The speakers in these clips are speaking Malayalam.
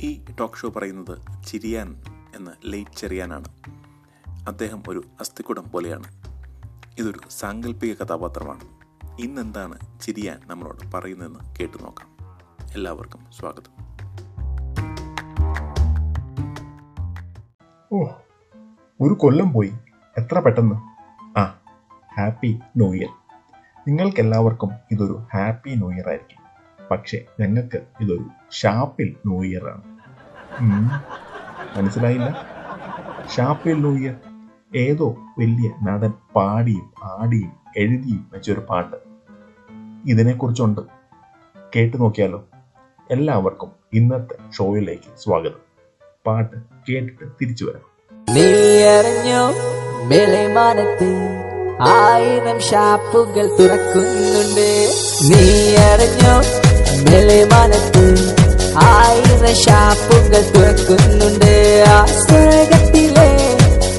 ഈ ടോക്ക് ഷോ പറയുന്നത് ചിരിയാൻ എന്ന ലേറ്റ് ചെറിയാനാണ്. അദ്ദേഹം ഒരു അസ്ഥിക്കുടം പോലെയാണ്. ഇതൊരു സാങ്കല്പിക കഥാപാത്രമാണ്. ഇന്നെന്താണ് ചിരിയാൻ നമ്മളോട് പറയുന്നതെന്ന് കേട്ടു നോക്കാം. എല്ലാവർക്കും സ്വാഗതം. ഓ ഒരു കൊല്ലം പോയി. എത്ര പെട്ടെന്ന്? ആ ഹാപ്പി ന്യൂ ഇയർ. നിങ്ങൾക്കെല്ലാവർക്കും ഇതൊരു ഹാപ്പി ന്യൂ ഇയർ ആയിരിക്കും. പക്ഷേ ഞങ്ങൾക്ക് ഇതൊരു ഷാപ്പിൽ ന്യൂ ഇയർ ആണ്. മനസ്സിലായില്ല? ഷാപ്പിൽ ന്യൂ ഇയർ. ഏതോ വലിയ നടൻ പാടിയും ആടിയും എഴുതിയും വെച്ചൊരു പാട്ട്. ഇതിനെക്കുറിച്ചുണ്ട്. കേട്ടു നോക്കിയാലോ? എല്ലാവർക്കും ഇന്നത്തെ ഷോയിലേക്ക് സ്വാഗതം. പാട്ട് കേട്ടിട്ട് തിരിച്ചു വരാം. നീ അറിഞ്ഞോ ആയിരം ഷാപ്പുകൾ തുറക്കുന്നുണ്ട്. നീ അറിഞ്ഞോ? വെളിമാനത്ത് ആയിരം ഷാപ്പുകൾ തുറക്കുന്നുണ്ട്. ആ സ്നേഹത്തിലെ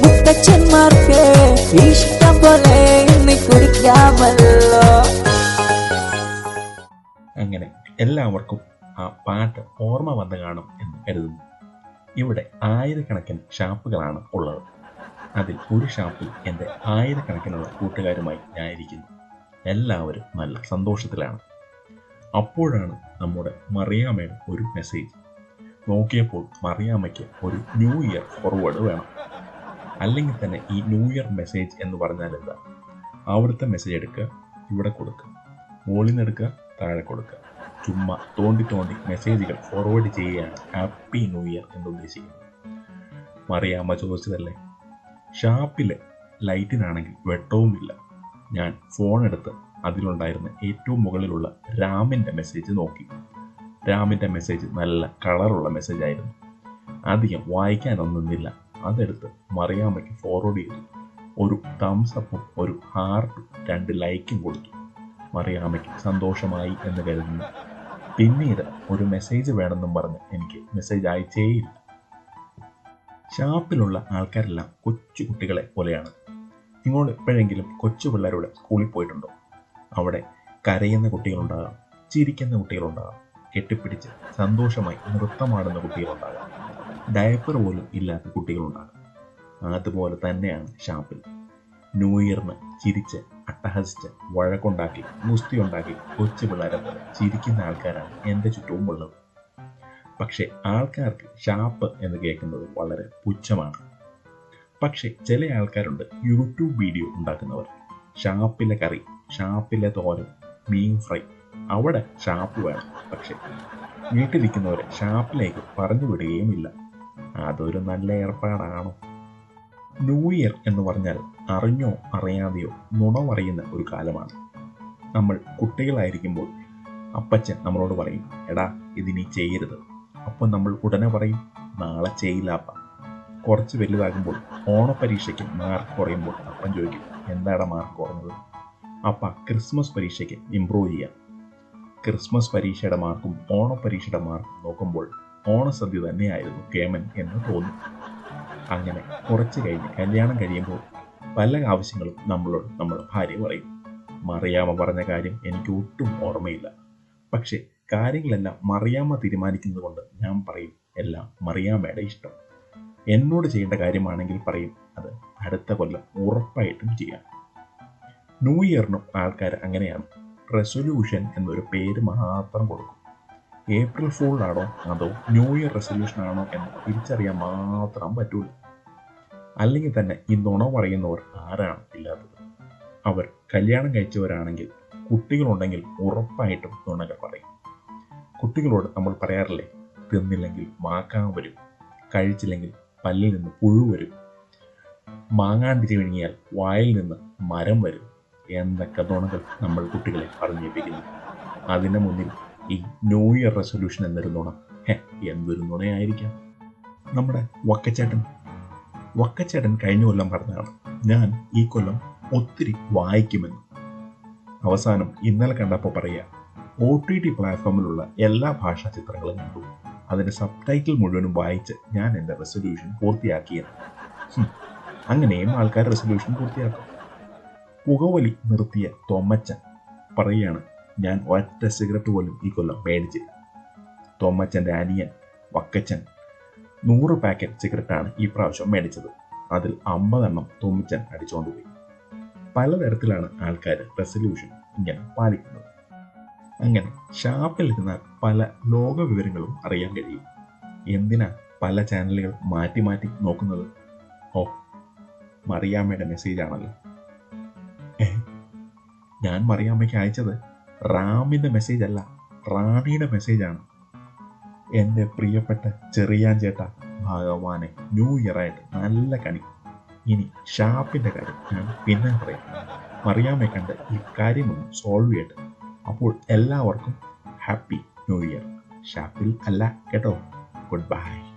മുത്തച്ഛന്മാർക്ക് ഇഷ്ടം പോലെ ഇന്ന് കുടിക്കാമല്ലോ. അങ്ങനെ എല്ലാവർക്കും ആ പാട്ട് ഓർമ്മ വന്ന് കാണും എന്ന് കരുതുന്നു. ഇവിടെ ആയിരക്കണക്കിന് ഷാപ്പുകളാണ് ഉള്ളത്. അതിൽ ഒരു ഷാപ്പിൽ എന്റെ ആയിരക്കണക്കിനുള്ള കൂട്ടുകാരുമായി ഞാനിരിക്കുന്നു. എല്ലാവരും നല്ല സന്തോഷത്തിലാണ്. അപ്പോഴാണ് നമ്മുടെ മറിയാമ്മയുടെ ഒരു മെസ്സേജ്. നോക്കിയപ്പോൾ മറിയാമ്മയ്ക്ക് ഒരു ന്യൂ ഇയർ ഫോർവേഡ് വേണം. അല്ലെങ്കിൽ തന്നെ ഈ ന്യൂ ഇയർ മെസ്സേജ് എന്ന് പറഞ്ഞാൽ എന്താ? അവിടുത്തെ മെസ്സേജ് എടുക്കുക ഇവിടെ കൊടുക്കുക. മുകളിൽ നിന്ന് എടുക്കുക താഴെ കൊടുക്കുക. ചുമ്മാ തോണ്ടി തോണ്ടി മെസ്സേജുകൾ ഫോർവേഡ് ചെയ്യുകയാണ് ഹാപ്പി ന്യൂ ഇയർ എന്ന് ഉദ്ദേശിക്കുന്നത്. മറിയാമ്മ ചോദിച്ചതല്ലേ? ഷാപ്പിലെ ലൈറ്റിനാണെങ്കിൽ വെട്ടവുമില്ല. ഞാൻ ഫോൺ എടുത്ത് അതിലുണ്ടായിരുന്ന ഏറ്റവും മുകളിലുള്ള രാമിന്റെ മെസ്സേജ് നോക്കി. രാമിന്റെ മെസ്സേജ് നല്ല കളറുള്ള മെസ്സേജ് ആയിരുന്നു. അധികം വായിക്കാനൊന്നുമില്ല അതെടുത്ത് മറിയാമ്മയ്ക്ക് ഫോർവേഡ് ചെയ്തു. ഒരു തംസ് അപ്പും ഒരു ഹാർട്ടും രണ്ട് ലൈക്കും കൊടുത്തു. മറിയാമ്മയ്ക്ക് സന്തോഷമായി എന്ന് കരുതുന്നു. പിന്നീട് ഒരു മെസ്സേജ് വേണമെന്നും പറഞ്ഞ് എനിക്ക് മെസ്സേജ് അയച്ചേയില്ല. ഷാപ്പിലുള്ള ആൾക്കാരെല്ലാം കൊച്ചു കുട്ടികളെ പോലെയാണ്. നിങ്ങൾ എപ്പോഴെങ്കിലും കൊച്ചു പിള്ളേരോട് സ്കൂളിൽ പോയിട്ടുണ്ടോ? അവിടെ കരയുന്ന കുട്ടികളുണ്ടാകാം ചിരിക്കുന്ന കുട്ടികളുണ്ടാകാം കെട്ടിപ്പിടിച്ച് സന്തോഷമായി നൃത്തമാടുന്ന കുട്ടികളുണ്ടാകാം ഡയപ്പർ പോലും ഇല്ലാത്ത കുട്ടികളുണ്ടാകാം. അതുപോലെ തന്നെയാണ് ഷാപ്പിൽ. ന്യൂ ഇയറിന് ചിരിച്ച് അട്ടഹസിച്ച് വഴക്കുണ്ടാക്കി മുസ്തി ഉണ്ടാക്കി കൊച്ചു പിള്ളേരെ പോലെ ചിരിക്കുന്ന ആൾക്കാരാണ് എന്റെ ചുറ്റവും ഉള്ളത് പക്ഷേ ആൾക്കാർക്ക് ഷാപ്പ് എന്ന് കേൾക്കുന്നത് വളരെ പുച്ഛമാണ്. പക്ഷേ ചില ആൾക്കാരുണ്ട് യൂട്യൂബ് വീഡിയോ ഉണ്ടാക്കുന്നവർ. ഷാപ്പിലെ കറി ഷാപ്പിലെ തോരൻ മീൻ ഫ്രൈ. അവിടെ ഷാപ്പ് വേണം. പക്ഷേ വീട്ടിലിരിക്കുന്നവരെ ഷാപ്പിലേക്ക് പറഞ്ഞു വിടുകയുമില്ല. അതൊരു നല്ല ഏർപ്പാടാണോ. ന്യൂ ഇയർ എന്ന് പറഞ്ഞാൽ അറിഞ്ഞോ അറിയാതെയോ നുണമറിയുന്ന ഒരു കാലമാണ്. നമ്മൾ കുട്ടികളായിരിക്കുമ്പോൾ അപ്പച്ചൻ നമ്മളോട് പറയും എടാ ഇതിനി ചെയ്യരുത്. അപ്പം നമ്മൾ ഉടനെ പറയും നാളെ ചെയ്യില്ലാപ്പ. കുറച്ച് വലുതാകുമ്പോൾ ഓണപരീക്ഷയ്ക്ക് മാർക്ക് കുറയുമ്പോൾ അപ്പൻ ചോദിക്കും എന്താണ് മാർക്ക് കുറഞ്ഞത്? അപ്പ ക്രിസ്മസ് പരീക്ഷയ്ക്ക് ഇമ്പ്രൂവ് ചെയ്യാം. ക്രിസ്മസ് പരീക്ഷയുടെ മാർക്കും ഓണപരീക്ഷയുടെ മാർക്കും നോക്കുമ്പോൾ ഓണസദ്യ തന്നെയായിരുന്നു കേമൻ എന്ന് തോന്നും. അങ്ങനെ കുറച്ച് കഴിഞ്ഞ് കല്യാണം കഴിയുമ്പോൾ പല ആവശ്യങ്ങളും നമ്മളോട് നമ്മുടെ ഭാര്യ പറയും. മറിയാമ പറഞ്ഞ കാര്യം എനിക്ക് ഒട്ടും ഓർമ്മയില്ല. പക്ഷേ കാര്യങ്ങളെല്ലാം മറിയാമ്മ തീരുമാനിക്കുന്നത് കൊണ്ട് ഞാൻ പറയും എല്ലാം മറിയാമ്മയുടെ ഇഷ്ടം. എന്നോട് ചെയ്യേണ്ട കാര്യമാണെങ്കിൽ പറയും അത് അടുത്ത കൊല്ലം ഉറപ്പായിട്ടും ചെയ്യാം. ന്യൂ ഇയറിനും ആൾക്കാർ അങ്ങനെയാണ്. റെസൊല്യൂഷൻ എന്നൊരു പേര് മാത്രം കൊടുക്കും. ഏപ്രിൽ ഫോളിലാണോ അതോ ന്യൂ ഇയർ റെസൊല്യൂഷൻ ആണോ എന്ന് തിരിച്ചറിയാൻ മാത്രം പറ്റൂല. അല്ലെങ്കിൽ തന്നെ ഈ നുണ പറയുന്നവർ ആരാണ് ഇല്ലാത്തത്? അവർ കല്യാണം കഴിച്ചവരാണെങ്കിൽ കുട്ടികളുണ്ടെങ്കിൽ ഉറപ്പായിട്ടും നുണകൾ പറയും. കുട്ടികളോട് നമ്മൾ പറയാറില്ലേ? തിന്നില്ലെങ്കിൽ മാക്കാൻ വരും കഴിച്ചില്ലെങ്കിൽ പല്ലിൽ നിന്ന് പുഴു വരും മാങ്ങാണ്ടിരി വിഴുങ്ങിയാൽ വായിൽ നിന്ന് മരം വരും എന്നൊക്കെ നുണകൾ നമ്മൾ കുട്ടികളെ പറഞ്ഞേൽപ്പിക്കുന്നു അതിന് മുന്നിൽ ഈ ന്യൂ ഇയർ റെസൊല്യൂഷൻ എന്നൊരു നുണ. ഹെ എന്തൊരു നുണയായിരിക്കാം. നമ്മുടെ വക്കച്ചേട്ടൻ. വക്കച്ചേട്ടൻ കഴിഞ്ഞ കൊല്ലം പറഞ്ഞതാണ് ഞാൻ ഈ കൊല്ലം ഒത്തിരി വായിക്കുമെന്ന്. അവസാനം ഇന്നലെ കണ്ടപ്പോൾ പറയുക ഒ ടി ടി പ്ലാറ്റ്ഫോമിലുള്ള എല്ലാ ഭാഷാ ചിത്രങ്ങളും കണ്ടു. അതിന്റെ സബ് ടൈറ്റിൽ മുഴുവനും വായിച്ച് ഞാൻ എന്റെ റെസൊല്യൂഷൻ പൂർത്തിയാക്കിയെന്ന്. ഹും, അങ്ങനെയും ആൾക്കാർ റെസൊല്യൂഷൻ പൂർത്തിയാക്കും. പുകവലി നിർത്തിയ തൊമ്മച്ചൻ പറയുകയാണ് ഞാൻ ഒറ്റ സിഗരറ്റ് പോലും ഈ കൊല്ലം മേടിച്ചില്ല. തൊമ്മച്ചന്റെ അനിയൻ വക്കച്ചൻ നൂറ് പാക്കറ്റ് സിഗരറ്റാണ് ഈ പ്രാവശ്യം മേടിച്ചത്. അതിൽ അമ്പതെണ്ണം തുമ്മിച്ചൻ അടിച്ചുകൊണ്ടുപോയി പലതരത്തിലാണ് ആൾക്കാർ റെസൊല്യൂഷൻ ഇങ്ങനെ പാലിക്കുന്നത്. അങ്ങനെ ഷാപ്പിൽ ഇരുന്നാൽ പല ലോക വിവരങ്ങളും അറിയാൻ കഴിയും. എന്തിനാ പല ചാനലുകൾ മാറ്റി മാറ്റി നോക്കുന്നത്? ഓ മറിയാമ്മയുടെ മെസ്സേജ് ആണല്ലോ ഏ ഞാൻ മറിയാമ്മയ്ക്ക് അയച്ചത് റാമിന്റെ മെസ്സേജ് അല്ല റാണിയുടെ മെസ്സേജ് ആണ് എന്റെ പ്രിയപ്പെട്ട ചെറിയാൻ ചേട്ട ഭഗവാനെ ന്യൂ ഇയർ ആയിട്ട് നല്ല കണി. ഇനി ഷാപ്പിന്റെ കാര്യം ഞാൻ പിന്നെ പറയാം. മറിയാമ്മയെ കണ്ട് ഈ കാര്യമൊന്ന് സോൾവ് ചെയ്യട്ടെ. അപ്പോൾ എല്ലാവർക്കും ഹാപ്പി ന്യൂ ഇയർ. ഷാപ്പിൽ അല്ല കേട്ടോ. Good bye.